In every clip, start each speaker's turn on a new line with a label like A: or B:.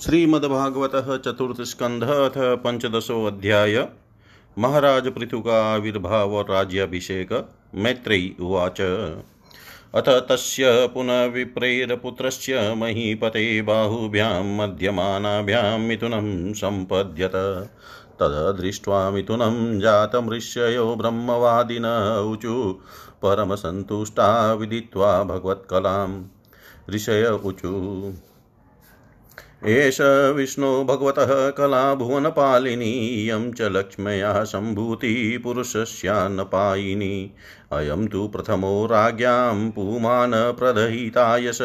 A: श्रीमद्भागवत चतुर्थ स्कंध अथ पंचदशो अध्याय महाराज पृथु का आविर्भाव राज्याभिषेक मैत्रेयी उवाच। अथ तस्य पुनः महीपते बाहुभ्यां मध्यमानाभ्यां मिथुनं सम्पद्यत। तदृष्ट्वा मिथुनं जातमृष्ययो ब्रह्मवादिन ऊचु परमसन्तुष्टा विदित्वा भगवत्कलां ऋषय ऊचु। एष विष्णो भगवतः कला भुवनपालिनी इयं च लक्ष्म्या सम्भूतिपुरुषस्यान्नपायिनी अयं तु प्रथमो राज्ञां पुमान् प्रदहितायश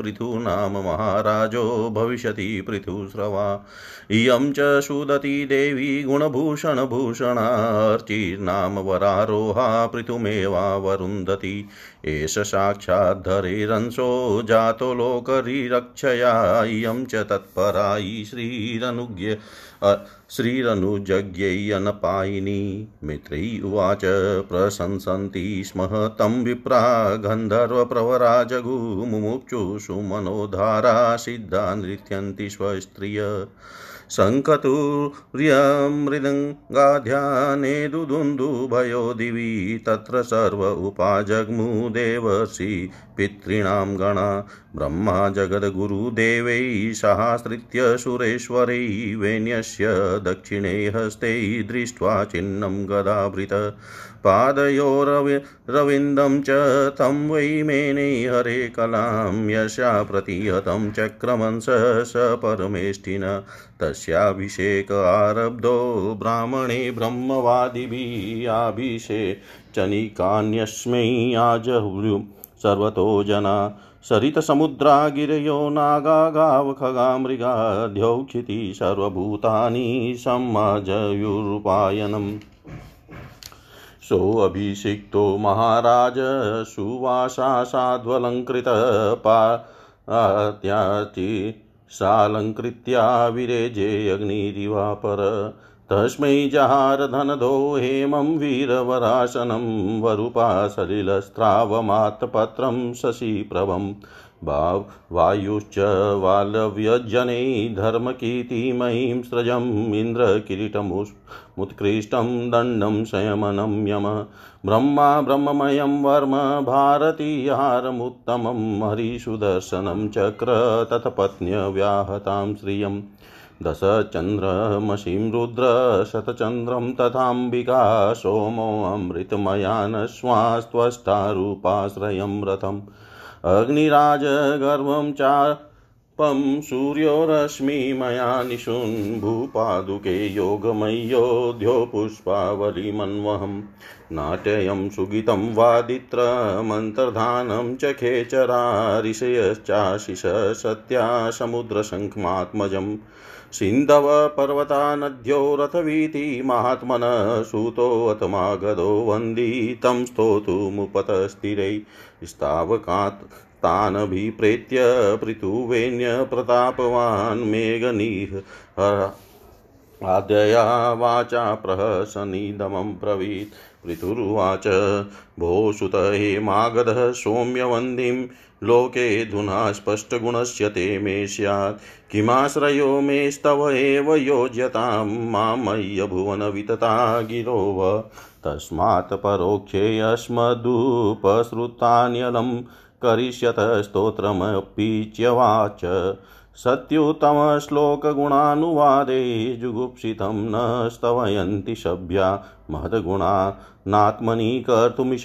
A: पृथूनाम महाराजो भविष्यति पृथुस्रवा। इयं च सुदती देवी गुणभूषणभूषणार्चिर्नाम वरारोहा पृथुमेवावरुन्धति एष साक्षाद्धरेरंशो जातो लोकरिरक्षया। इयं च श्रीरनुज्ञ श्रीरनुजज्ञयनपायिनी मित्रै उवाच प्रशंसन्ति स्म तं विप्रा गन्धर्वप्रवरा मनोधारा सिद्धा नृत्यन्ति स्वस्त्रिय शङ्खतुर्यमृदङ्गाध्याने दुदुन्दुभयो दिवि तत्र सर्व उपाजग्मुदेवर्षि पितॄणां गणा ब्रह्मा जगद्गुरुदेवैः सहाश्रित्य सुरेश्वरै वेण्यस्य दक्षिणे हस्ते दृष्ट्वा चिह्नं गदाभृत पादयोरविन्दं च तं वै मेने हरे कलां, यशा प्रतिहतं चक्रमंस स परमेष्ठिन। तस्याभिषेक आरब्धो ब्राह्मणे ब्रह्मवादिभिः अभिषेचनिकान्यस्मै आजहुर्युं सर्वतो जना सरितसमुद्रा गिरयो नागा गावखगा मृगा द्यौक्षिति सर्वभूतानि सम्माजयुरुपायनम्। सोऽभिषिक्तो महाराज सुवासा साध्वलङ्कृतपात्याचि सालङ्कृत्या विरेजे अग्निरिवापर। तस्मै जहारधनदो हेमं वीरवरासनं वरूपा सलिलस्त्रावमात्पत्रं शशिप्रभम्। भाव वायुश्च वालव्यजने धर्मकीर्तिमयीं स्रजम् इन्द्रकिरीटमुत्कृष्टं दण्डं संयमनं यम। ब्रह्मा ब्रह्ममयं वर्म भारतीहारमुत्तमं हरिसुदर्शनं चक्र तत्पत्न्यव्याहतां श्रियम् दशचन्द्रमसिं रुद्र शतचन्द्रं तथाम्बिका सोमोऽमृतमयान् श्वास्त्वष्टारूपाश्रयं रथम् अग्निराजगर्वं चापं सूर्यो रश्मिमया निशून् भूपादुके योगमय्योऽध्यो पुष्पावलिमन्वहम् नाट्यं सुगीतं वादित्रमन्तर्धानं च खेचरा ऋषयश्चाशिष सत्या समुद्रशङ्खमात्मजम् सिन्धवपर्वता नद्यो रथवीति महात्मनः सूतोऽतमागधो वन्दितं स्तोतुमुपतस्थिरै। स्तावकात् तानभिप्रेत्य पृथुवेन्यप्रतापवान् मेघनिः आद्यया वाचा प्रहसनिदमं ब्रवीत् पृथुरुवाच भो सुत हेमागधः सौम्यवन्दिं लोकेऽधुना स्पष्टगुणस्य ते मे स्यात्। किमाश्रयो मेस्तव एव योज्यतां मामय्यभुवनवितता गिरोव तस्मात् परोक्षेऽस्मदुपसृतान्यलं करिष्यत स्तोत्रमपि च्यवाच सत्युत्तमश्लोकगुणानुवादे जुगुप्सितं न स्तवयन्ति सभ्या महद्गुणानात्मनि कर्तुमिष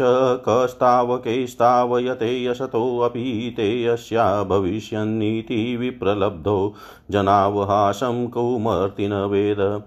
A: कस्तावकैस्तावयते यसतोऽपि ते यस्या भविष्यन्नीति विप्रलब्धो जनावहासं कौमर्तिन वेद।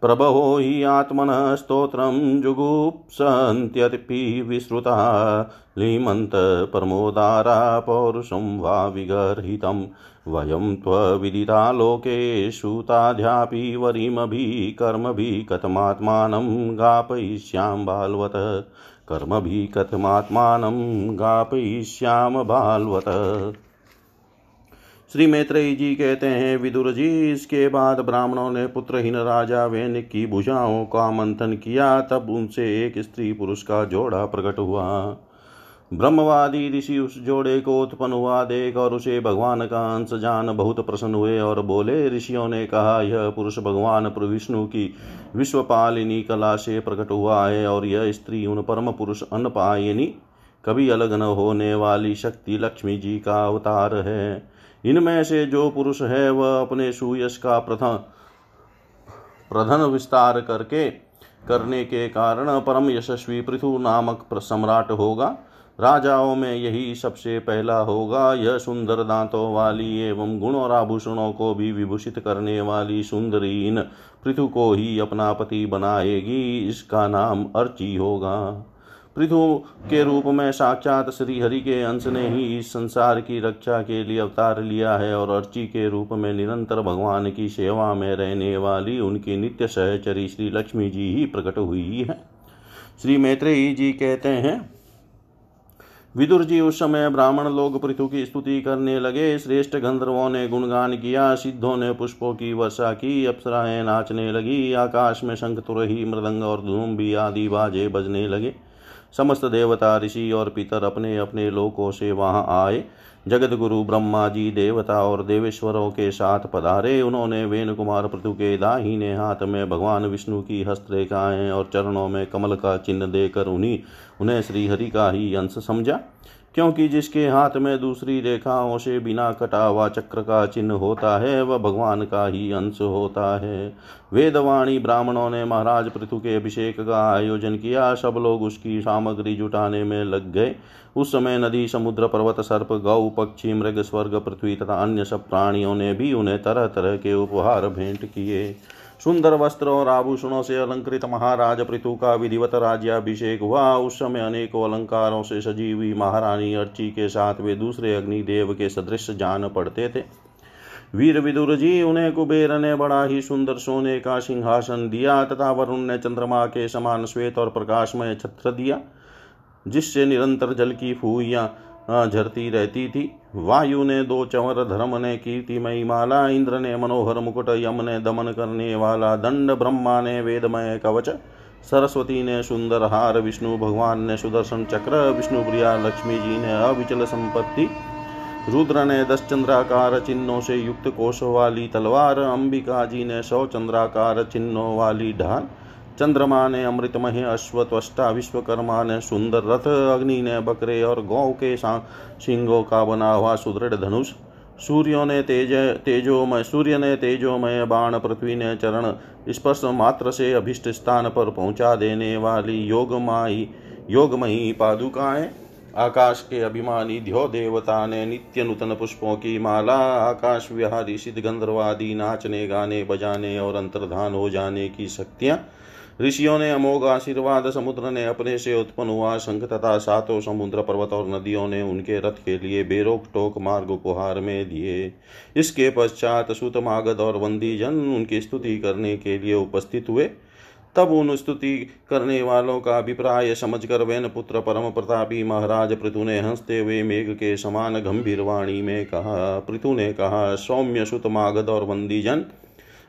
A: प्रभवो हि आत्मनः स्तोत्रं जुगुप्सन्त्यपि विश्रुता। लीमन्तप्रमोदारा पौरुषं वा विगर्हितं। वयं त्वविदिता लोकेषु ताध्यापि वरिमभिः कर्मभिः कथमात्मानं गापयिष्यां बालवत। कर्मभिः कथमात्मानं गापयिष्याम बालवत। श्री मैत्रेयी जी कहते हैं, विदुर जी, इसके बाद ब्राह्मणों ने पुत्रहीन राजा वैनिक की भुजाओं का मंथन किया, तब उनसे एक स्त्री पुरुष का जोड़ा प्रकट हुआ। ब्रह्मवादी ऋषि उस जोड़े को उत्पन्न हुआ देख और उसे भगवान का अंश जान बहुत प्रसन्न हुए और बोले, ऋषियों ने कहा, यह पुरुष भगवान विष्णु की विश्वपालिनी कला से प्रकट हुआ है और यह स्त्री उन परम पुरुष अनपायनी कभी अलग न होने वाली शक्ति लक्ष्मी जी का अवतार है। इनमें से जो पुरुष है, वह अपने सुयश का प्रथम प्रधन विस्तार करके, करने के कारण परम यशस्वी पृथु नामक सम्राट होगा। राजाओं में यही सबसे पहला होगा। यह सुंदर दांतों वाली एवं गुण और आभूषणों को भी विभूषित करने वाली सुंदरी इन पृथु को ही अपना पति बनाएगी। इसका नाम अर्ची होगा। पृथु के रूप में साक्षात श्री हरि के अंश ने ही इस संसार की रक्षा के लिए अवतार लिया है और अर्ची के रूप में निरंतर भगवान की सेवा में रहने वाली उनकी नित्य सहचरी श्री लक्ष्मी जी ही प्रकट हुई है। श्री मैत्रेयी जी कहते हैं, विदुर जी उस समय ब्राह्मण लोग पृथु की स्तुति करने लगे। श्रेष्ठ गंधर्वों ने गुणगान किया, सिद्धों ने पुष्पों की वर्षा की, अप्सराएँ नाचने लगी, आकाश में शंख, तुरही, मृदंग और धूम भी आदि बाजे बजने लगे। समस्त देवता, ऋषि और पितर अपने अपने लोकों से वहाँ आए। जगत गुरु ब्रह्मा जी, देवता और देवेश्वरों के साथ पधारे। उन्होंने वेन कुमार पृथु के दाहिने हाथ में भगवान विष्णु की हस्तरेखाएँ और चरणों में कमल का चिन्ह देकर उन्हीं, उन्हें श्रीहरि का ही अंश समझा। क्योंकि जिसके हाथ में दूसरी रेखाओं से बिना कटा हुआ चक्र का चिन्ह होता है, वह भगवान का ही अंश होता है। वेदवाणी ब्राह्मणों ने महाराज पृथु के अभिषेक का आयोजन किया। सब लोग उसकी सामग्री जुटाने में लग गए। उस समय नदी, समुद्र, पर्वत, सर्प, गौ, पक्षी, मृग, स्वर्ग, पृथ्वी तथा अन्य सब प्राणियों ने भी उन्हें तरह तरह के उपहार भेंट किए। सुंदर वस्त्र और आभूषणों से अलंकृत महाराज पृथु का विधिवत राज्याभिषेक हुआ। उस समय अनेकों अलंकारों से सजी हुई महारानी अर्ची के साथ वे दूसरे अग्निदेव के सदृश जान पड़ते थे। वीर विदुर जी, उन्हें कुबेर ने बड़ा ही सुंदर सोने का सिंहासन दिया तथा वरुण ने चंद्रमा के समान श्वेत और प्रकाशमय छत्र दिया, जिससे निरंतर जल की फूइयाँ झरती रहती थी। वायु ने दो चंवर धर्म ने कीर्तिमयी माला, इंद्र ने मनोहर मुकुट, यम ने दमन करने वाला, दंड ब्रह्मा ने वेदमय कवच, सरस्वती ने सुंदर हार, विष्णु भगवान ने सुदर्शन चक्र, विष्णु प्रिया लक्ष्मी जी ने अविचल संपत्ति, रुद्र ने दस चंद्राकार चिन्हों से युक्त कोश वाली तलवार, अंबिका जी ने सौ चंद्राकार चिन्हों वाली ढाल चंद्रमा ने अमृतमय अश्वत्वष्टा विश्वकर्मा ने सुंदर रथ अग्नि ने बकरे और गौ के सिंगों का बना हुआ सुदृढ़ धनुष। सूर्यों ने तेज तेजोमय सूर्य ने तेजोमय बाण पृथ्वी ने चरण स्पर्श मात्र से अभिष्ट स्थान पर पहुँचा देने वाली योगमाई योगमयी पादुकाएँ। आकाश के अभिमानी ध्यो देवता ने नित्य नूतन पुष्पों की माला, आकाश विहारी सिद्ध गंधर्वादी नाचने, गाने बजाने और अंतर्धान हो जाने की शक्तियाँ ऋषियों ने अमोघ आशीर्वाद, समुद्र ने अपने से उत्पन्न हुआ शंख तथा सातों समुद्र पर्वत और नदियों ने उनके रथ के लिए बेरोक टोक मार्ग उपहार में दिए। इसके पश्चात सुत मागध और वंदी जन उनकी स्तुति करने के लिए उपस्थित हुए। तब उन स्तुति करने वालों का अभिप्राय समझकर वैन पुत्र परम प्रतापी महाराज पृथु ने हँसते हुए मेघ के समान गंभीर वाणी में कहा, पृथु ने कहा, सौम्य सुत मागध और वंदी जन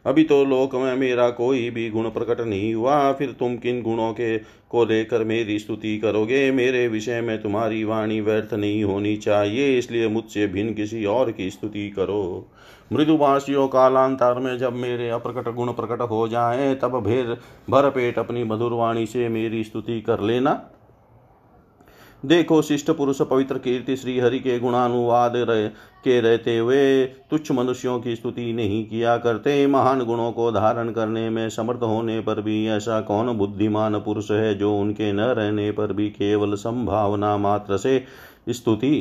A: अभी तो लोक में मेरा कोई भी गुण प्रकट नहीं हुआ। फिर तुम किन गुणों के को लेकर मेरी स्तुति करोगे? मेरे विषय में तुम्हारी वाणी व्यर्थ नहीं होनी चाहिए इसलिए मुझसे भिन्न किसी और की स्तुति करो। मृदुभाषियों कालांतर में जब मेरे अप्रकट गुण प्रकट हो जाए तब भेर भर पेट अपनी मधुर वाणी से मेरी स्तुति कर लेना। देखो शिष्ट पुरुष पवित्र कीर्ति श्री हरि के गुणानुवाद रह, के रहते हुए तुच्छ मनुष्यों की स्तुति नहीं किया करते। महान गुणों को धारण करने में समर्थ होने पर भी ऐसा कौन बुद्धिमान पुरुष है जो उनके न रहने पर भी केवल संभावना मात्र से स्तुति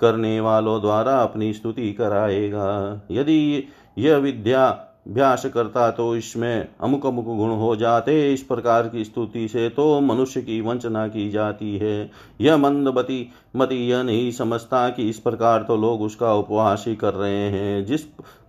A: करने वालों द्वारा अपनी स्तुति कराएगा? यदि यह विद्या अभ्यास करता तो इसमें अमुक अमुक गुण हो जाते। इस प्रकार की स्तुति से तो मनुष्य की वंचना की जाती है। यह मंदबती मति यह नहीं समझता कि इस प्रकार तो लोग उसका उपवास ही कर रहे हैं। जिस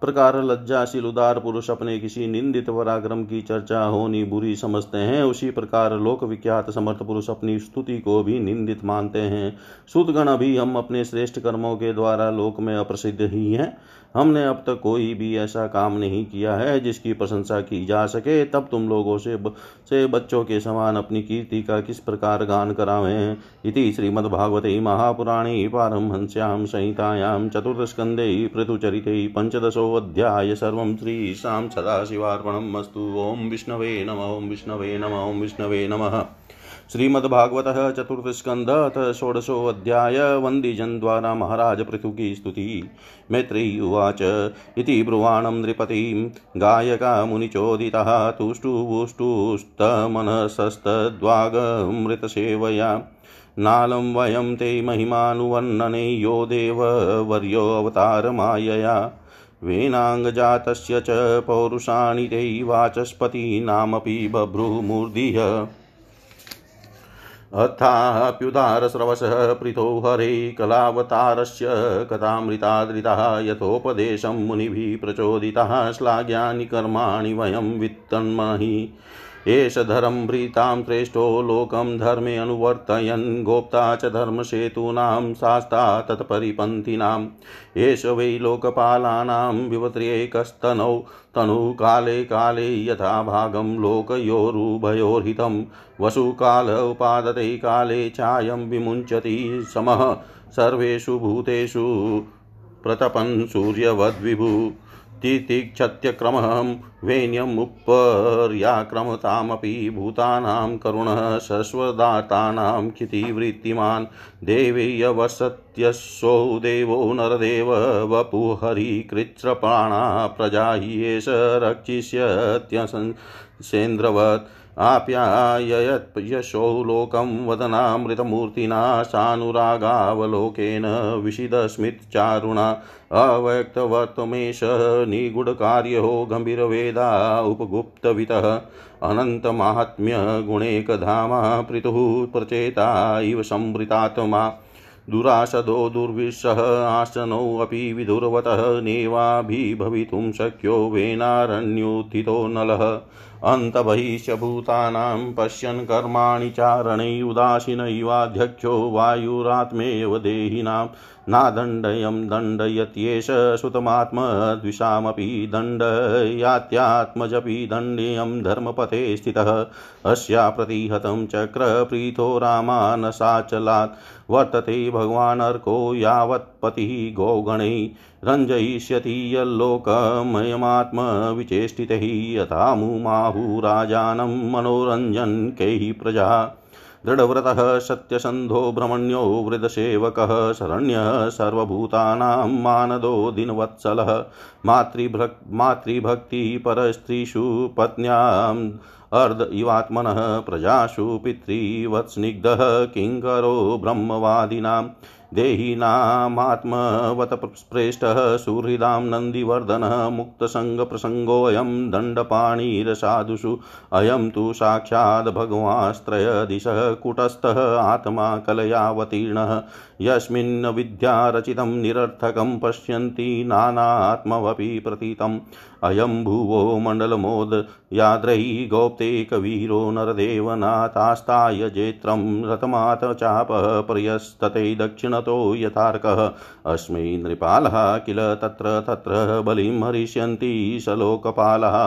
A: प्रकार लज्जाशील उदार पुरुष अपने किसी निंदित पराक्रम की चर्चा होनी बुरी समझते हैं उसी प्रकार लोक विख्यात समर्थ पुरुष अपनी स्तुति को भी निंदित मानते हैं। सुदगण अभी हम अपने श्रेष्ठ कर्मों के द्वारा लोक में अप्रसिद्ध ही हैं। हमने अब तक कोई भी ऐसा काम नहीं किया है जिसकी प्रशंसा की जा सके। तब तुम लोगों से ब, से बच्चों के समान अपनी कीर्ति का किस प्रकार गान करावें। इति श्रीमद्भागवते महापुराणे पारमहंस्यां संहितायां चतुर्थस्कन्धे पृथुचरिते पञ्चदशोऽध्याय सर्वं श्रीशां सदाशिवार्पणम् अस्तु। ॐ विष्णवे नम, ॐ विष्णवे नम, ॐ विष्णवे नमः। श्रीमद्भागवत चतुर्थस्कंध अथ षोडशोऽध्याय वन्दिजन् द्वारा महाराज पृथुकी स्तुति। मैत्री उवाच, इति ब्रुवाणं नृपतिं गायका मुनिचोदितः तुष्टुवुष्टुस्तमनसस्तद्वागमृतसेवया नालं वयं ते महिमानुवर्णने यो देववर्योऽवतारमायया वेनाङ्गजातस्य च पौरुषाणि ते वाचस्पतीनामपि बभ्रुमूर्धिः अथाप्युदारस्रवसः प्रीतो हरे कलावतारस्य कथामृतादृतः यथोपदेशं मुनिभिः प्रचोदितः श्लाघ्यानि कर्माणि वयं वित्तन्महि। एष धर्मभृतां श्रेष्ठो लोकं धर्मे अनुवर्तयन्। गोप्ता च धर्मसेतूनां शास्ता तत्परिपन्थिनाम् एष वै लोकपालानां विवत्र्येकस्तनौ। तनुकाले काले यथा भागं लोकयोरुभयोर्हितं। वसुकाल उपादते काले चायं विमुञ्चति समः। सर्वेषु भूतेषु प्रतपन् सूर्यवद्विभु। तितिक्षत्यक्रमं वेण्यमुपर्याक्रमतामपि भूतानां करुणः शश्वदातानां क्षितिवृत्तिमान् देवीयवसत्यस्सौ देवो नरदेव वपुहरिकृच्छ्रपाणा प्रजा हि एष रक्षिष्यत्यसेन्द्रवत् आप्याययत् यशो लोकं वदनामृतमूर्तिना सानुरागावलोकेन विशिदस्मितचारुणा अव्यक्तवर्तमेश निगूढकार्यो गम्भीरवेदा उपगुप्तवितः अनन्तमाहात्म्यगुणेकधामा पृथुः प्रचेता इव संवृतात्मा। दुराशदो दुर्विशः आसनोऽपि विदुर्वतः नेवाभिभवितुं शक्यो वेनारण्योत्थितो नलः। अन्तबहिष्यभूतानां पश्यन् कर्माणि चारणे उदासीनैवाध्यक्षो वायुरात्मेव देहिनां। नादण्डयं दण्डयत्येष सुतमात्मद्विषामपि दण्डयात्यात्मजपि दण्डेयं धर्मपथे स्थितः। अस्या प्रतिहतं चक्रप्रीतो रामानसाचलात्। वर्तते भगवानर्को यावत्पतिः गौगणैः। रञ्जयिष्यति यल्लोकमयमात्मविचेष्टितैः यथा मुमाहुराजानं मनोरञ्जनकैः प्रजा। दृढव्रतः सत्यसन्धो भ्रमण्यो वृदसेवकः शरण्यः सर्वभूतानां मानदो दिनवत्सलः। मातृभक् मातृभक्तिपरस्त्रीषु पत्न्याम् अर्ध इवात्मनः प्रजासु पितृवत्स्निग्धः किङ्करो ब्रह्मवादिनां। देहिनामात्मवतस्प्रेष्टः सुहृदां नन्दिवर्धनः मुक्तसङ्गप्रसङ्गोऽयं दण्डपाणिरसाधुषु अयं तु साक्षात् भगवास्त्रयदिशः कुटस्थः आत्मा कलयावतीर्णः। यस्मिन् विद्या रचितं निरर्थकं पश्यन्ति नानात्मवपि प्रतीतम्। अयं भुवो मण्डलमोदयाद्रयी गोप्ते कवीरो नरदेवनाथास्ताय जेत्रं रथमात चापः पर्यस्तते दक्षिणतो यथार्कः। अस्मै नृपालः किल तत्र तत्र बलिं हरिष्यन्ति स लोकपालः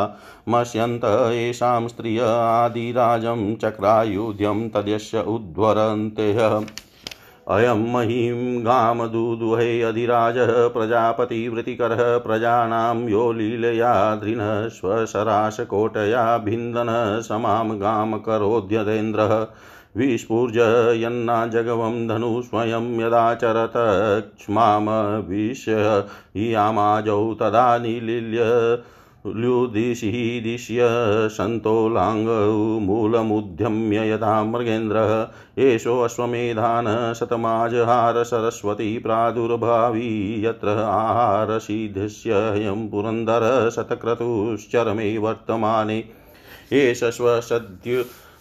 A: मस्यन्त येषां स्त्रिय आदिराजं चक्रायुध्यं तद्यस्य उद्वरन्तेः अयं महीं गामदुदुहे अधिराजः प्रजापतिवृत्तिकरः प्रजानां यो लीलया दृढः स्वसराशकोटया, भिन्दनः समां गामकरोद्यतेन्द्रः विस्फुर्जयन्ना जगवं धनु स्वयं यदाचरत क्ष्मामविश्य यामाजौ तदा निलील्य। ल्युदिशिदिश्य सन्तोलाङ्गौ मूलमुद्यम्य यथा मृगेन्द्रः। एषोऽश्वमेधान शतमाजहार सरस्वती प्रादुर्भावी यत्र आहारसिद्धस्ययं पुरन्दर शतक्रतुश्चरमे वर्तमाने। एष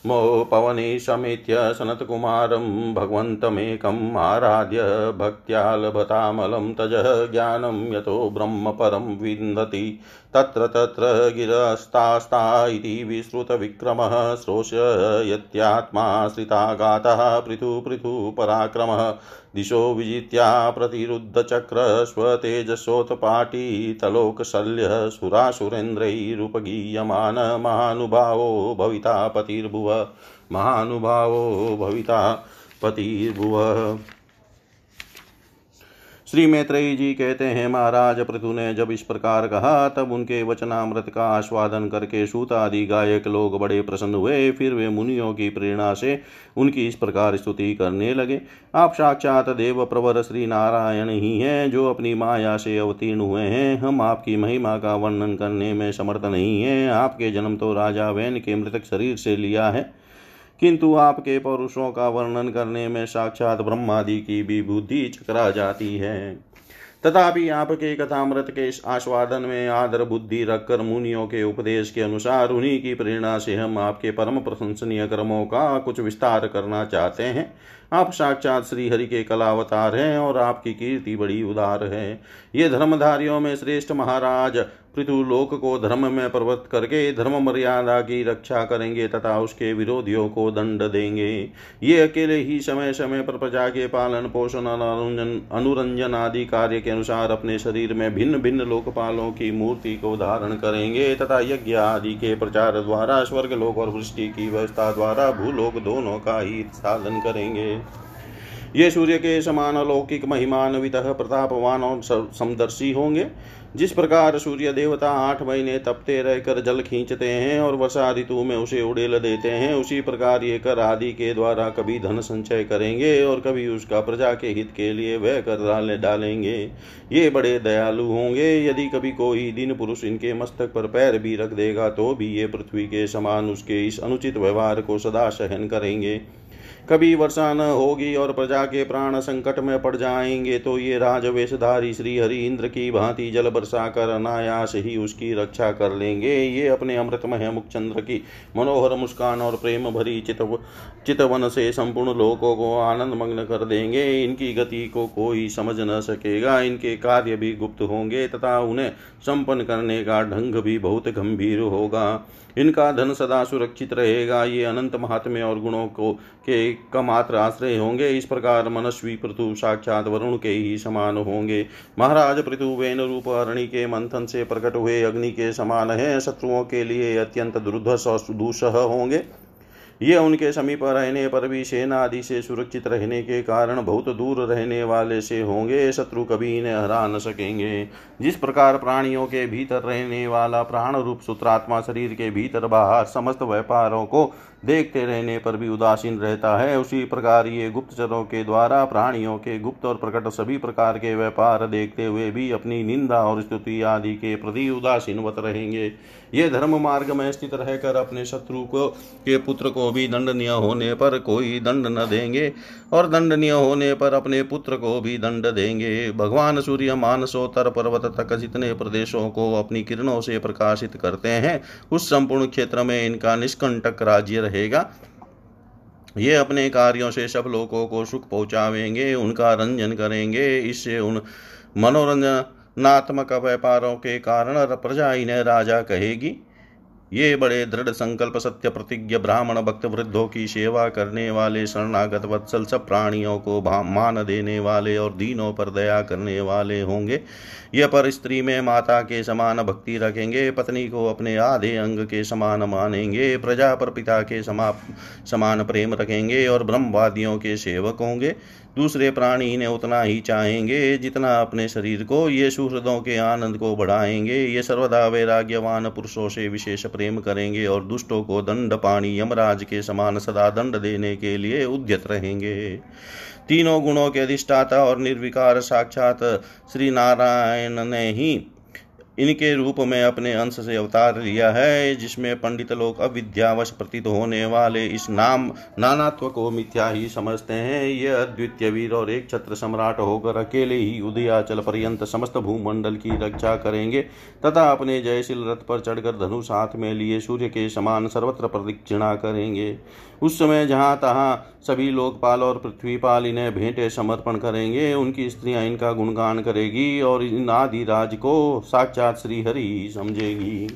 A: मो पवने समेत्य सनत्कुमारं भगवन्तमेकम् आराध्य भक्त्या लभतामलं तजः ज्ञानं यतो ब्रह्मपरं विन्दति। तत्र तत्र गिरस्तास्ता इति विश्रुतविक्रमः श्रोषयत्यात्मा श्रिताघातः पृथु पृथु पराक्रमः। दिशो विजित्या प्रतिरुद्धचक्र स्वतेजसोत्पाटीतलोकशल्य सुरासुरेन्द्रैरुपगीयमान महानुभावो भविता पतिर्भुव। महानुभावो भविता पतिर्भुव। श्री मैत्रेयी जी कहते हैं, महाराज, पृथु ने जब इस प्रकार कहा, तब उनके वचनामृत का आस्वादन करके सूत आदि गायक लोग बड़े प्रसन्न हुए। फिर वे मुनियों की प्रेरणा से उनकी इस प्रकार स्तुति करने लगे। आप साक्षात देव प्रवर श्री नारायण ही हैं, जो अपनी माया से अवतीर्ण हुए हैं। हम आपकी महिमा का वर्णन करने में समर्थ नहीं हैं। आपके जन्म तो राजा वैन के मृतक शरीर से लिया है। किंतु आपके पौरुषों का वर्णन करने में साक्षात ब्रह्मादि की भी बुद्धि चकरा जाती है। तथापि आपके कथामृत के आस्वादन में आदर बुद्धि रखकर मुनियों के उपदेश के अनुसार उन्हीं की प्रेरणा से हम आपके परम प्रशंसनीय कर्मों का कुछ विस्तार करना चाहते हैं। आप साक्षात श्री हरि के कलावतार हैं और आपकी कीर्ति बड़ी उदार है। ये धर्मधारियों में श्रेष्ठ महाराज पृथुलोक को धर्म में प्रवृत्त करके धर्म मर्यादा की रक्षा करेंगे तथा उसके विरोधियों को दंड देंगे। ये अकेले ही समय समय पर प्रजा के पालन, पोषण, अनुरंजन अनुरंजन आदि कार्य के अनुसार अपने शरीर में भिन्न भिन्न लोकपालों की मूर्ति को धारण करेंगे तथा यज्ञ आदि के प्रचार द्वारा स्वर्ग लोक और वृष्टि की व्यवस्था द्वारा भूलोक दोनों का ही साधन करेंगे। ये सूर्य के समान अलौकिक महिमान्वित प्रतापवान और समदर्शी होंगे। जिस प्रकार सूर्य देवता आठ महीने तपते रहकर जल खींचते हैं और वर्षा ऋतु में उसे उड़ेल देते हैं, उसी प्रकार ये कर आदि के द्वारा कभी धन संचय करेंगे और कभी उसका प्रजा के हित के लिए वह कर डाले डालेंगे। ये बड़े दयालु होंगे। यदि कभी कोई दिन पुरुष इनके मस्तक पर पैर भी रख देगा तो भी ये पृथ्वी के समान उसके इस अनुचित व्यवहार को सदा सहन करेंगे। कभी वर्षा न होगी और प्रजा के प्राण संकट में पड़ जाएँगे तो ये राजवेशधारी श्री हरि इंद्र की भांति जल बरसा कर अनायास ही उसकी रक्षा कर लेंगे। ये अपने अमृतमय मुखचंद्र की मनोहर मुस्कान और प्रेम भरी चितव चितवन से संपूर्ण लोगों को आनंद मग्न कर देंगे। इनकी गति को कोई समझ न सकेगा। इनके कार्य भी गुप्त होंगे तथा उन्हें संपन्न करने का ढंग भी बहुत गंभीर होगा। इनका धन सदा सुरक्षित रहेगा। ये अनंत महात्म्य और गुणों को के कमात्र आश्रय होंगे। इस प्रकार मनस्वी पृथु साक्षात वरुण के ही समान होंगे। महाराज पृथु वेन रूप अरणि के मंथन से प्रकट हुए अग्नि के समान है। शत्रुओं के लिए अत्यंत दुर्धस और दुसह होंगे। ये उनके समीप रहने पर भी सेना आदि से सुरक्षित रहने के कारण बहुत दूर रहने वाले से होंगे, शत्रु कभी इन्हें हरा न सकेंगे। जिस प्रकार प्राणियों के भीतर रहने वाला प्राण रूप सूत्रात्मा शरीर के भीतर बाहर समस्त व्यापारों को देखते रहने पर भी उदासीन रहता है, उसी प्रकार ये गुप्तचरों के द्वारा प्राणियों के गुप्त और प्रकट सभी प्रकार के व्यापार देखते हुए भी अपनी निंदा और स्तुति आदि के प्रति उदासीनवत रहेंगे। ये धर्म मार्ग में स्थित रहकर अपने शत्रु को, के पुत्र को भी दंडनीय होने पर कोई दंड न देंगे, और दंडनीय होने पर अपने पुत्र को भी दंड देंगे। भगवान सूर्य मानसोत्तर पर्वत तक जितने प्रदेशों को अपनी किरणों से प्रकाशित करते हैं, उस संपूर्ण क्षेत्र में इनका निष्कंटक राज्य रहेगा। ये अपने कार्यों से सब लोगों को सुख पहुंचावेंगे, उनका रंजन करेंगे। इससे उन मनोरंजनात्मक व्यापारों के कारण प्रजा इन्हें राजा कहेगी। ये बड़े दृढ़ संकल्प सत्य प्रतिज्ञ ब्राह्मण भक्त वृद्धों की सेवा करने वाले, शरणागत वत्सल सब प्राणियों को मान देने वाले और दीनों पर दया करने वाले होंगे। यह पर स्त्री में माता के समान भक्ति रखेंगे, पत्नी को अपने आधे अंग के समान मानेंगे, प्रजा पर पिता के समा समान प्रेम रखेंगे और ब्रह्मवादियों के सेवक होंगे। दूसरे प्राणी इन्हें उतना ही चाहेंगे जितना अपने शरीर को। ये सुहृदों के आनंद को बढ़ाएँगे। ये सर्वदा वैराग्यवान पुरुषों से विशेष प्रेम करेंगे और दुष्टों को दंड, पाणी, यमराज के समान सदा दंड देने के लिए उद्यत रहेंगे। तीनों गुणों के अधिष्ठाता और निर्विकार साक्षात श्री नारायण ने ही इनके रूप में अपने अंश से अवतार लिया है, जिसमें पंडित लोग अविद्यावश प्रतीत होने वाले इस नाम, नानात्व को मिथ्या ही समझते हैं। ये अद्वितीय वीर और एक छत्र सम्राट होकर अकेले ही उदयाचल पर्यंत समस्त भूमंडल की रक्षा करेंगे, तथा अपने जयशील रथ पर चढ़कर धनुष हाथ में लिए सूर्य के समान सर्वत्र प्रदक्षिणा करेंगे। उस समय जहाँ तहाँ सभी लोकपाल और पृथ्वीपाल इन्हें भेंटे समर्पण करेंगे, उनकी स्त्रियाँ इनका गुणगान करेगी और इन आदि राज को साक्षात श्रीहरि समझेगी।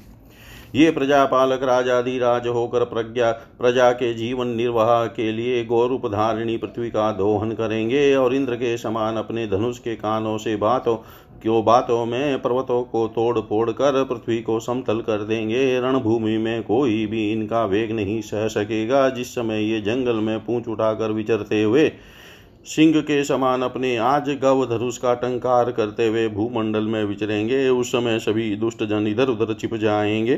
A: ये प्रजापालक राजाधिराज होकर प्रज्ञा, प्रजा के जीवन निर्वाह के लिए गौरूप धारिणी पृथ्वी का दोहन करेंगे और इंद्र के समान अपने धनुष के कानों से बातों क्यों बातों में पर्वतों को तोड़ फोड़ कर पृथ्वी को समतल कर देंगे? रणभूमि में कोई भी इनका वेग नहीं सह सकेगा। जिस समय ये जंगल में पूंछ उठाकर विचरते हुए सिंह के समान अपने आज गव धनुष का टंकार करते हुए भूमंडल में विचरेंगे, उस समय सभी दुष्ट जन इधर उधर छिप जाएँगे।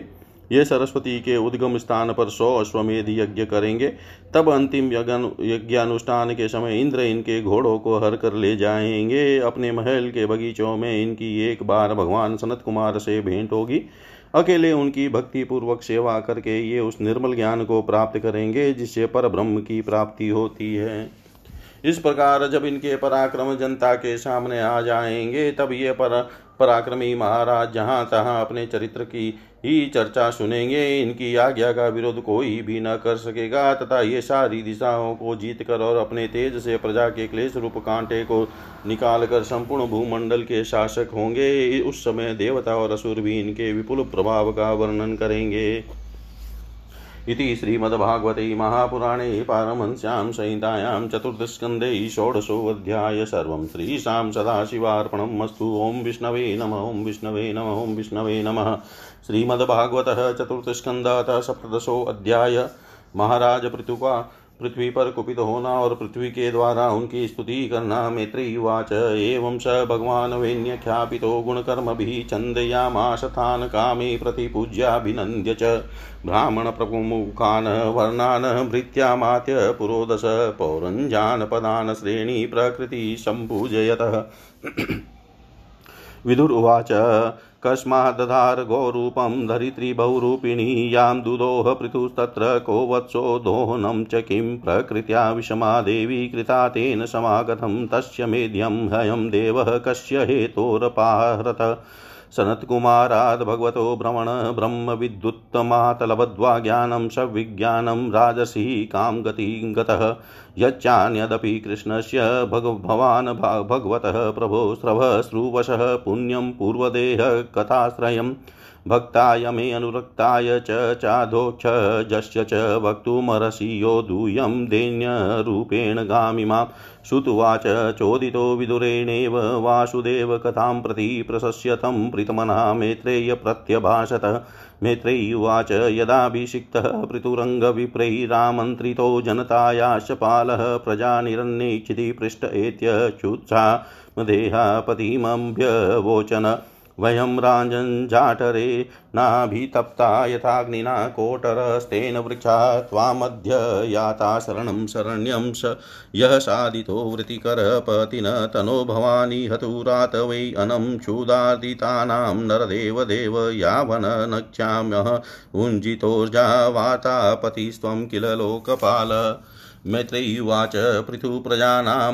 A: ये सरस्वती के उद्गम स्थान पर सौ अश्वमेध यज्ञ करेंगे। तब अंतिम यज्ञानुष्ठान के समय इंद्र इनके घोड़ों को हर कर ले जाएँगे। अपने महल के बगीचों में इनकी एक बार भगवान सनत कुमार से भेंट होगी। अकेले उनकी भक्ति पूर्वक सेवा करके ये उस निर्मल ज्ञान को प्राप्त करेंगे, जिससे पर ब्रह्म की प्राप्ति होती है। इस प्रकार जब इनके पराक्रम जनता के सामने आ जाएँगे, तब ये पर, पराक्रमी महाराज जहाँ तहाँ अपने चरित्र की ही चर्चा सुनेंगे। इनकी आज्ञा का विरोध कोई भी न कर सकेगा। तथा ये सारी दिशाओं को जीत कर और अपने तेज से प्रजा के क्लेश रूप कांटे को निकाल कर संपूर्ण भूमंडल के शासक होंगे। उस समय देवता और असुर भी इनके विपुल प्रभाव का वर्णन करेंगे। इति श्रीमद्भागवते महापुराणे पारमहंस्यां संहितायां चतुर्थस्कन्धे षोडशोऽध्याय सर्वं श्रीशां सदाशिवार्पणम् अस्तु। ॐ विष्णवे नम, ॐ विष्णवे नम, ॐ विष्णवे नमः। श्रीमद्भागवतः चतुर्थस्कन्धः सप्तदशोऽध्याय। महाराज पृथुका पृथ्वी पर कुपित होना और पृथ्वी के द्वारा उनकी स्तुति करना मैत्री उवाच एवं स भगवान् वेण्यख्यापितो गुणकर्मभिः छन्दयामाश तान् कामे प्रतिपूज्याभिनन्द्य च। ब्राह्मणप्रमुखान् वर्णान् भृत्यामात्य पुरोदश श्रेणी प्रकृति सम्पूजयतः विदुर उवाच कस्मादधार गौरूपं धरित्रीबहुरूपिणी यां दुदोह पृथुस्तत्र को वत्सो दोहनं च किं प्रकृत्या विषमा देवी कृता तेन समागतं तस्य मेध्यं हयं देवः कस्य हेतोरपाहरत। सनत्कुमाराद् भगवतो भ्रमण ब्रह्मविद्युत्तमातलवद्वा ज्ञानं सविज्ञानं राजसी कां गतिं गतः यच्चान्यदपि कृष्णस्य भग भवान् भगवतः प्रभो स्रवश्रुवशः पुण्यं पूर्वदेह कथाश्रयम् भक्ताय मे अनुरक्ताय च चाधोक्ष जस्य च वक्तुमर्हसि यो दूयं दैन्यरूपेण गामिमां श्रुत्वाच चोदितो विदुरेणेव वासुदेवकथां प्रति प्रशस्यतं प्रीतमना मैत्रेय प्रत्यभाषत मैत्रेय्युवाच यदाभिषिक्तः पृथुरङ्गविप्रैरामन्त्रितो जनतायाश्च पालः प्रजानिरन्नेच्छिति पृष्ठ एत्यच्युत्सा देहापतिमभ्यवोचन वयं राञ्जञ्जाटरे नाभितप्ता यथाग्निना कोटरस्तेन वृक्षा त्वामध्य याता शरणं शरण्यं स यः साधितो वृत्तिकरपतिन तनो भवानी हतुरात वै अनं क्षुदादितानां नरदेवदेव यावन नक्ष्याम्यः उञ्जितोर्जा वातापतिस्त्वं किल लोकपाल मैत्रेयुवाच पृथुप्रजानां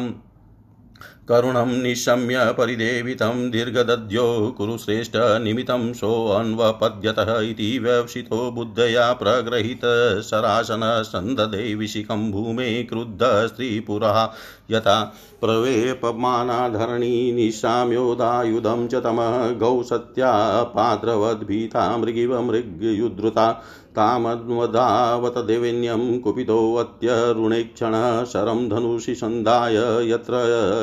A: करुणं निशम्य परिदेवितं दीर्घदध्यो कुरुश्रेष्ठ निमितं सोऽन्वपद्यतः इति व्यवसितो बुद्धया प्रगृहीतशरासन सन्ददे विशिखं भूमे क्रुद्ध स्त्रीपुरः। यथा प्रवेपमानाधरणी निशाम्योदायुधं च तमः गौसत्या पात्रवद्भीता मृगिव मृग्युद्धृता। तामद्वदावत देवेन्यं कुपितोऽत्यरुणेक्षणः शरं धनुषि सन्धाय यत्र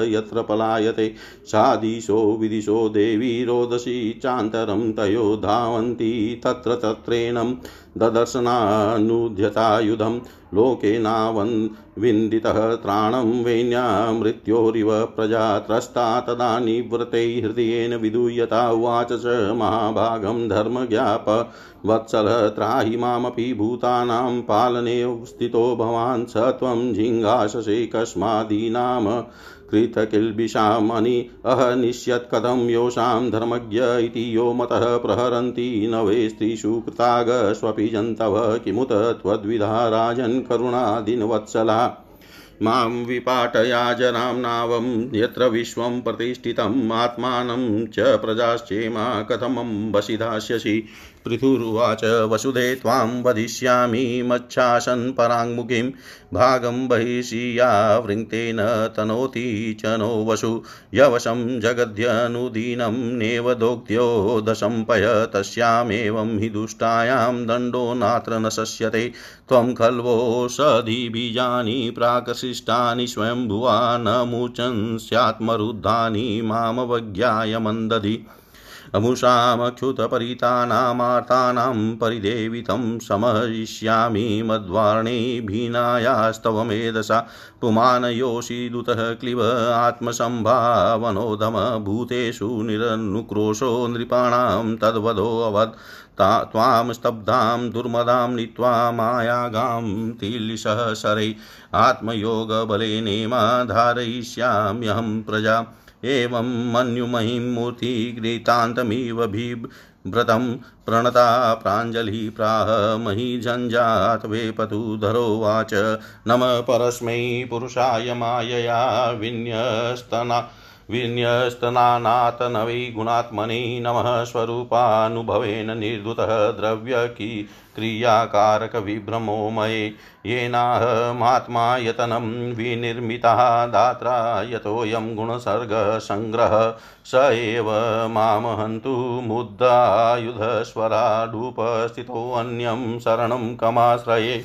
A: यत्र पलायते। सादिशो विदिशो देवी रोदसी चान्तरं तयो धावन्ति तत्र तत्रेणं ददर्शनानुध्यतायुधं लोके नावन् विन्दितः त्राणं वेण्या मृत्योरिव प्रजा त्रस्ता तदा निवृते हृदयेन विधूयता उवाच च महाभागं धर्मज्ञाप वत्सल त्राहि मामपि भूतानां पालने स्थितो भवान् स त्वं जिङ्घाससे कस्मादीनाम कृतकिल्बिषामनि अहनिष्यत् कथं योषां धर्मज्ञ इति यो मतः प्रहरन्ति। न वै स्त्रीषु कृतागस्वपि जन्तव। किमुत त्वद्विधा राजन् करुणादिनवत्सला। माँ विपाटया जनां नावं यत्र विश्वं प्रतिष्ठितम्। आत्मानं च प्रजाश्चेमा कथमं वसि पृथुरुवाच, वसुधे त्वां वदिष्यामि मच्छासन् पराङ्मुखीं। भागं बहिषीया वृङ्क्तेन तनोति च नो वसु। यवशं जगद्यनुदीनं नेव दोग्ध्यो दशम्पय तस्यामेवं हि दुष्टायां दण्डो नात्र न शस्यते। त्वं खल्वो सधिबीजानि प्राकशिष्टानि स्वयंभुवा न मुचन् स्यात्मरुद्धानि मामवज्ञाय मन्दधि अमुषामच्युतपरितानामार्तानां परिदेवितं समयिष्यामि मध्वार्णे भीनायास्तव मेधसा पुमानयोषिदुतः क्लिब आत्मसम्भावनोदम भूतेषु निरनुक्रोशो नृपाणां तद्वधोऽवत् त्वां स्तब्धां दुर्मदां नीत्वा मायागां तिलिशः शरै आत्मयोगबलेनेमा धारयिष्याम्यहं प्रजा एवं मन्युमहिमूर्तिगृतान्तमिव बिभ्रतं प्रणता प्राञ्जलिः प्राह मही पतुधरोवाच नम परस्मै पुरुषाय मायया विन्यस्तना। विन्यस्तनानातनवै गुणात्मनि नमः स्वरूपानुभवेन निर्धुतः द्रव्यकी क्रियाकारकविभ्रमो मये येनाहमात्मा यतनं विनिर्मितः दात्रा यतोऽयं गुणसर्गसङ्ग्रह। स एव मामहन्तु मुद्दायुधस्वराडुपस्थितोऽन्यं शरणं कमाश्रये।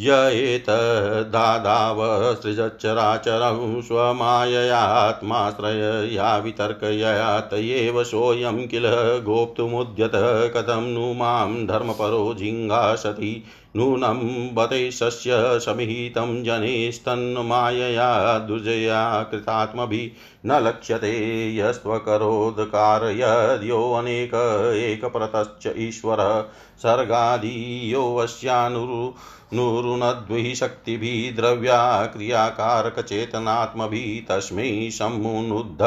A: य एतदादावसृजच्चराचरं स्वमाययात्माश्रयया वितर्कया एव सोऽयं किल गोप्तुमुद्यत कथं नु माँ धर्मपरो जिङ्घासति नूनं बतैशस्य समिहितं जनेस्तन्मायया दुर्जया कृतात्मभिः न लक्ष्यते यस्त्वकरोदकार यद्योऽनेक एकप्रतश्च ईश्वरः सर्गादीयोऽस्यानुरु नुरुनद्विशक्तिभिः द्रव्या क्रियाकारकचेतनात्मभिः तस्मै सम्मुनुद्ध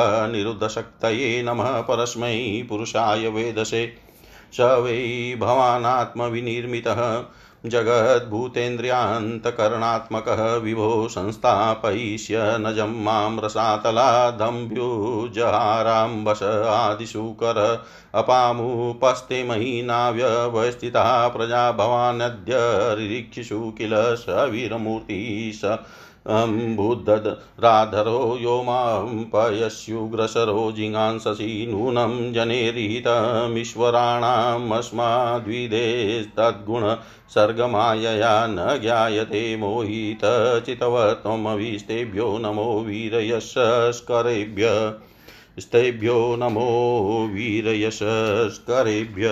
A: नमः परस्मै पुरुषाय वेदसे स वै भवानात्मविनिर्मितः जगद्भूतेन्द्रियान्तकरणात्मकः विभो संस्थापयिष्य नजं माँ रसातलादम्भ्युजहाराम्बस आदिशूकर अपामुपस्ते महीनाव्यवस्थितः प्रजा भवानद्य किल किल स वीरमूर्तिः स बुद्धराधरो यो माँ पयस्युग्रसरो जिङांससि नूनं जनेरितमीश्वराणामस्माद्विदेस्तद्गुण सर्गमायया न ज्ञायते मोहितचितवत्वमवीस्तेभ्यो नमो वीरयशस्करेभ्य स्तेभ्यो नमो वीरयशस्करेभ्य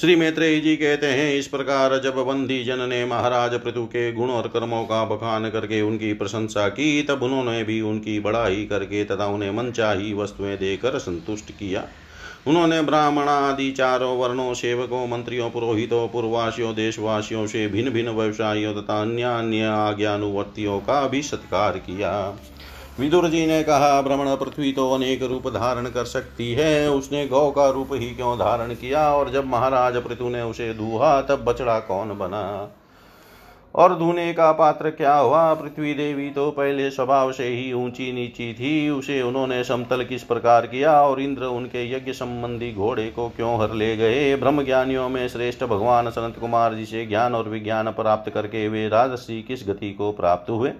A: श्री मैत्रेय जी कहते हैं, इस प्रकार जब बंदी जन ने महाराज पृथु के गुण और कर्मों का बखान करके उनकी प्रशंसा की, तब उन्होंने भी उनकी बड़ाई करके तथा उन्हें मनचाही वस्तुएँ देकर संतुष्ट किया। उन्होंने ब्राह्मण आदि चारों वर्णों, सेवकों, मंत्रियों, पुरोहितों, पूर्ववासियों, देशवासियों से भिन्न भिन्न व्यवसायियों तथा अन्य अन्य आज्ञानुवर्तियों का भी सत्कार किया। विदुर जी ने कहा भ्रमण पृथ्वी तो अनेक रूप धारण कर सकती है। उसने गौ का रूप ही क्यों धारण किया? और जब महाराज पृथु ने उसे दूहा, तब बछड़ा कौन बना? और धुने का पात्र क्या हुआ? पृथ्वी देवी तो पहले स्वभाव से ही ऊँची नीची थी। उसे उन्होंने समतल किस प्रकार किया? और इंद्र उनके यज्ञ संबंधी घोड़े को क्यों हर ले गए? ब्रह्म ज्ञानियों में श्रेष्ठ भगवान सनत कुमार जी से ज्ञान और विज्ञान प्राप्त करके वे राजसी किस गति को प्राप्त हुए?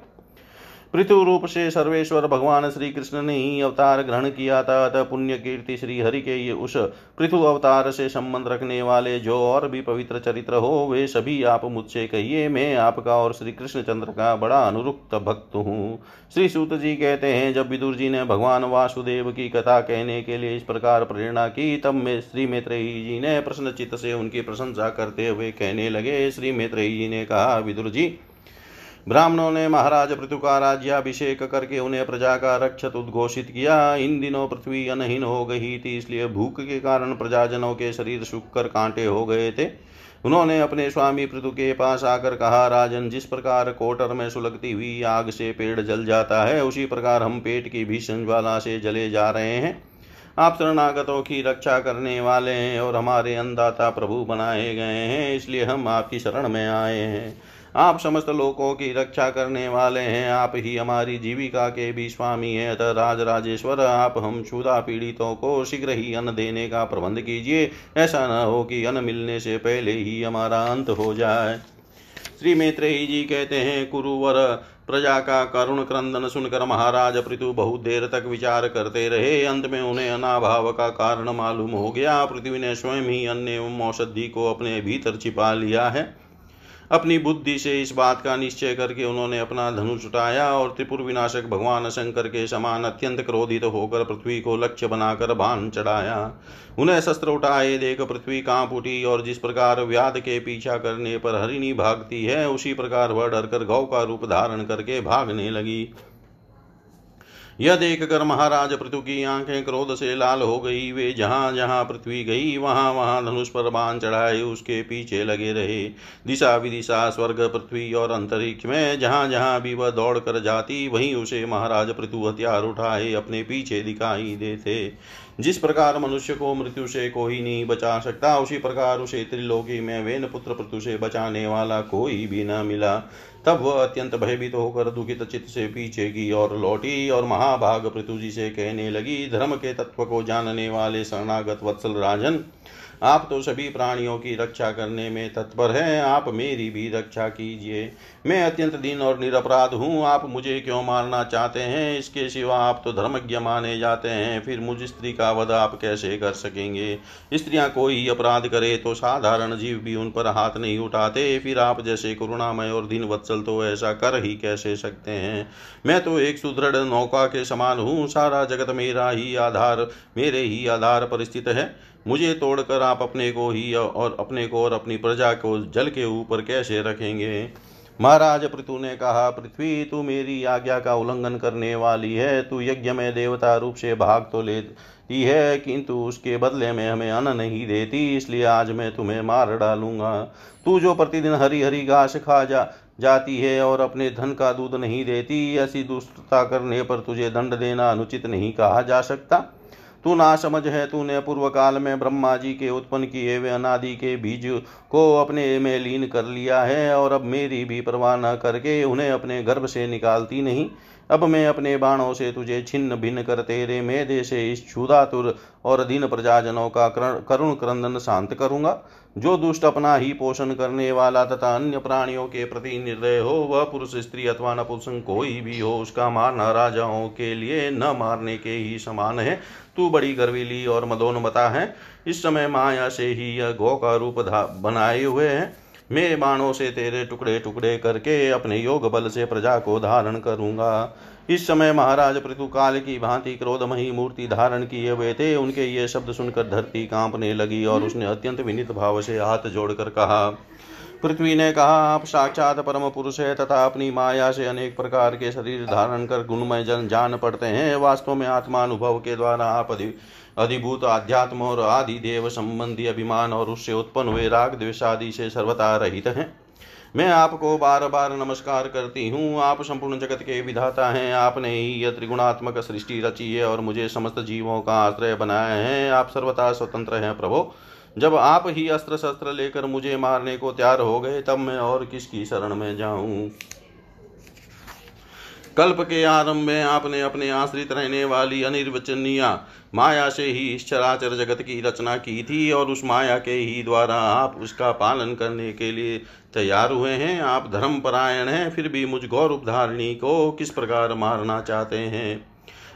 A: पृथु रूप से सर्वेश्वर भगवान श्री कृष्ण ने ही अवतार ग्रहण किया था, अतः पुण्य कीर्ति श्री हरि के ये उस पृथु अवतार से संबंध रखने वाले जो और भी पवित्र चरित्र हो, वे सभी आप मुझसे कहिए, मैं आपका और श्री कृष्ण चंद्र का बड़ा अनुरुक्त भक्त हूँ। श्री सूत जी कहते हैं, जब विदुर जी ने भगवान वासुदेव की कथा कहने के लिए इस प्रकार प्रेरणा की, तब में श्री मैत्रेयी जी ने प्रश्नचित से उनकी प्रशंसा करते हुए कहने लगे। श्री मैत्रेयी जी ने कहा, विदुर जी ब्राह्मणों ने महाराज पृथु का राज्याभिषेक करके उन्हें प्रजा का रक्षत उद्घोषित किया। इन दिनों पृथ्वी अनहीन हो गई थी, इसलिए भूख के कारण प्रजाजनों के शरीर सूख कर कांटे हो गए थे। उन्होंने अपने स्वामी पृथु के पास आकर कहा, राजन, जिस प्रकार कोटर में सुलगती हुई आग से पेड़ जल जाता है, उसी प्रकार हम पेट की भीषण ज्वाला से जले जा रहे हैं। आप शरणागतों की रक्षा करने वाले हैं और हमारे अन्नदाता प्रभु बनाए गए हैं, इसलिए हम आपकी शरण में आए हैं। आप समस्त लोकों की रक्षा करने वाले हैं। आप ही हमारी जीविका के भी स्वामी हैं। अतः राज राजेश्वर आप हम क्षुदा पीड़ितों को शीघ्र ही अन्न देने का प्रबंध कीजिए। ऐसा न हो कि अन्न मिलने से पहले ही हमारा अंत हो जाए। श्री मैत्रेयी जी कहते हैं, कुरुवर प्रजा का करुण क्रंदन सुनकर महाराज पृथु बहुत देर तक विचार करते रहे। अंत में उन्हें अनाभाव का कारण मालूम हो गया। पृथ्वी ने स्वयं ही अन्य एवं औषधि को अपने भीतर छिपा लिया है। अपनी बुद्धि से इस बात का निश्चय करके उन्होंने अपना धनुष उठाया और त्रिपुर विनाशक भगवान शंकर के समान अत्यंत क्रोधित होकर पृथ्वी को लक्ष्य बनाकर भान चढ़ाया। उन्हें शस्त्र उठाए, देख पृथ्वी काँप उठी और जिस प्रकार व्याध के पीछा करने पर हरिणी भागती है, उसी प्रकार वह डरकर गौ का रूप धारण करके भागने लगी। यह देखकर महाराज पृथु की आँखें क्रोध से लाल हो गई। वे जहाँ जहाँ पृथ्वी गई, वहाँ वहाँ धनुष पर बाण चढ़ाए, उसके पीछे लगे रहे। दिशा विदिशा, स्वर्ग, पृथ्वी और अंतरिक्ष में जहाँ जहाँ भी वह दौड़ कर जाती, वहीं उसे महाराज पृथु हथियार उठाए, अपने पीछे दिखाई देते। जिस प्रकार मनुष्य को मृत्यु से कोई नहीं बचा सकता, उसी प्रकार उसे त्रिलोकी में वेन पुत्र पृथु से बचाने वाला कोई भी न मिला। तब वह अत्यंत भयभीत होकर दुखित चित्त से पीछे की और लौटी और महाभाग पृथु जी से कहने लगी, धर्म के तत्व को जानने वाले शरणागत वत्सल राजन आप तो सभी प्राणियों की रक्षा करने में तत्पर हैं। आप मेरी भी रक्षा कीजिए। मैं अत्यंत दीन और निरपराध हूँ। आप मुझे क्यों मारना चाहते हैं? इसके सिवा आप तो धर्मज्ञ माने जाते हैं। फिर मुझ स्त्री का वध आप कैसे कर सकेंगे? स्त्रियाँ कोई अपराध करे तो साधारण जीव भी उन पर हाथ नहीं उठाते। फिर आप जैसे करुणामय और दीन वत्सल तो ऐसा कर ही कैसे सकते हैं? मैं तो एक सुदृढ़ नौका के समान हूँ। सारा जगत मेरा ही आधार, मेरे ही आधार पर स्थित है। मुझे तोड़कर आप अपने को ही और अपने को और अपनी प्रजा को जल के ऊपर कैसे रखेंगे? महाराज पृथु ने कहा, पृथ्वी, तू मेरी आज्ञा का उल्लंघन करने वाली है। तू यज्ञ में देवता रूप से भाग तो लेती है, किंतु उसके बदले में हमें अन्न नहीं देती, इसलिए आज मैं तुम्हें मार डालूँगा। तू जो प्रतिदिन हरी हरी घास खा जा, जाती है और अपने धन का दूध नहीं देती, ऐसी दुष्टता करने पर तुझे दंड देना अनुचित नहीं कहा जा सकता। तू ना समझ है तूने पूर्व काल में ब्रह्मा जी के उत्पन्न किए हुए अनादि के बीज को अपने में लीन कर लिया है और अब मेरी भी परवाह न करके उन्हें अपने गर्भ से निकालती नहीं। अब मैं अपने बाणों से तुझे छिन्न भिन्न कर तेरे मेधे से इस क्षुदातुर और दीन प्रजाजनों का करुण क्रंदन शांत करूँगा। जो दुष्ट अपना ही पोषण करने वाला तथा अन्य प्राणियों के प्रति निर्दय हो, वह पुरुष, स्त्री अथवा नपुंसक कोई भी हो, उसका मारना राजाओं के लिए न मारने के ही समान है। तू बड़ी गर्वीली और मदोन्मता है। इस समय माया से ही यह गौ का रूप बनाए हुए है। मेरे बाणों से तेरे टुकड़े टुकड़े करके अपने योग बल से प्रजा को धारण करूँगा। इस समय महाराज पृथु काल की भांति क्रोधमयी मूर्ति धारण किए हुए थे। उनके ये शब्द सुनकर धरती कांपने लगी और उसने अत्यंत विनित भाव से हाथ जोड़कर कहा पृथ्वी ने कहा, आप साक्षात परम पुरुष है, तथा अपनी माया से अनेक प्रकार के शरीर धारण कर गुणमय जन जान पड़ते हैं। वास्तव में आत्मानुभव के द्वारा आप अधिभूत आध्यात्म और आदि देव संबंधी अभिमान और उससे उत्पन्न हुए राग द्वेषादि से सर्वथा रहित हैं। मैं आपको बार बार नमस्कार करती हूँ। आप संपूर्ण जगत के विधाता हैं। आपने ही यह त्रिगुणात्मक सृष्टि रची है और मुझे समस्त जीवों का आश्रय बनाया है। आप सर्वथा स्वतंत्र हैं, प्रभु। जब आप ही अस्त्र शस्त्र लेकर मुझे मारने को तैयार हो गए, तब मैं और किसकी शरण में जाऊँ? कल्प के आरंभ में आपने अपने आश्रित रहने वाली अनिर्वचनीय माया से ही इस चराचर जगत की रचना की थी और उस माया के ही द्वारा आप उसका पालन करने के लिए तैयार हुए हैं। आप धर्म परायण हैं, फिर भी मुझ गौरव उपधारिणी को किस प्रकार मारना चाहते हैं?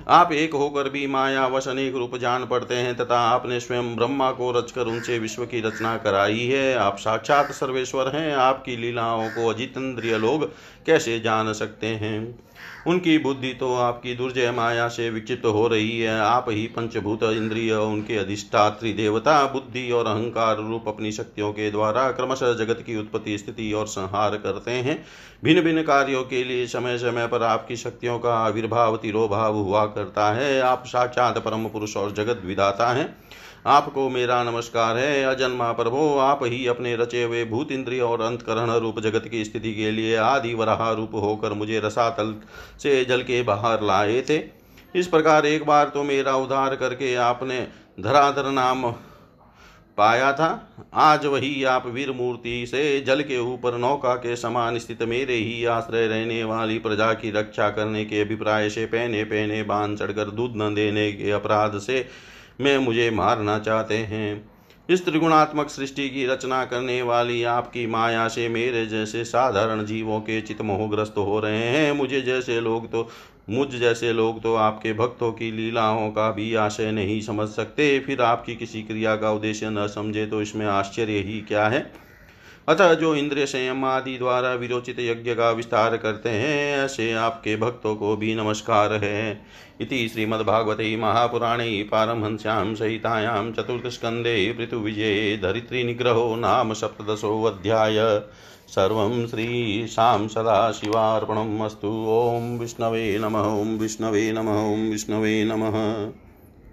A: आप एक होकर भी मायावश अनेक रूप जान पड़ते हैं, तथा आपने स्वयं ब्रह्मा को रचकर उनसे विश्व की रचना कराई है। आप साक्षात सर्वेश्वर हैं, आपकी लीलाओं को अजितेंद्रिय लोग कैसे जान सकते हैं? उनकी बुद्धि तो आपकी दुर्जय माया से विक्षिप्त हो रही है। आप ही पंचभूत इंद्रिय, उनके अधिष्ठात्री देवता, बुद्धि और अहंकार रूप अपनी शक्तियों के द्वारा क्रमशः जगत की उत्पत्ति स्थिति और संहार करते हैं। भिन्न भिन्न कार्यों के लिए समय समय पर आपकी शक्तियों का आविर्भाव, तिरोभाव हुआ करता है। आप साक्षात परम पुरुष और जगत विधाता हैं। आपको मेरा नमस्कार है अजन्मा प्रभो आप ही अपने रचे हुए भूत इंद्रिय और अंतकरण रूप जगत की स्थिति के लिए आदि वराह रूप होकर मुझे रसातल से जल के बाहर लाए थे। इस प्रकार एक बार तो मेरा उद्धार करके आपने धराधर नाम पाया था। आज वही आप वीर मूर्ति से जल के ऊपर नौका के समान स्थित मेरे ही आश्रय रहने वाली प्रजा की रक्षा करने के अभिप्राय से पहने पहने बाँध चढ़कर दूध न देने के अपराध से मैं मुझे मारना चाहते हैं। इस त्रिगुणात्मक सृष्टि की रचना करने वाली आपकी माया से मेरे जैसे साधारण जीवों के चित मोहग्रस्त हो रहे हैं। मुझे जैसे लोग तो मुझ जैसे लोग तो आपके भक्तों की लीलाओं का भी आशय नहीं समझ सकते। फिर आपकी किसी क्रिया का उद्देश्य न समझे तो इसमें आश्चर्य ही क्या है? अतः जो इंद्रिय संयम आदि द्वारा विरोचित यज्ञ का विस्तार करते हैं, ऐसे आपके भक्तों को भी नमस्कार है। इति श्रीमद्भागवते महापुराणे पारमहंस्यां सहितायां चतुर्थस्कन्धे धरित्री निग्रहो नाम सप्तदशोऽध्याय सर्वं श्रीशां सदाशिवार्पणम् अस्तु। ॐ विष्णवे नमः, ॐ विष्णवे नमः, ॐ विष्णवे नमः।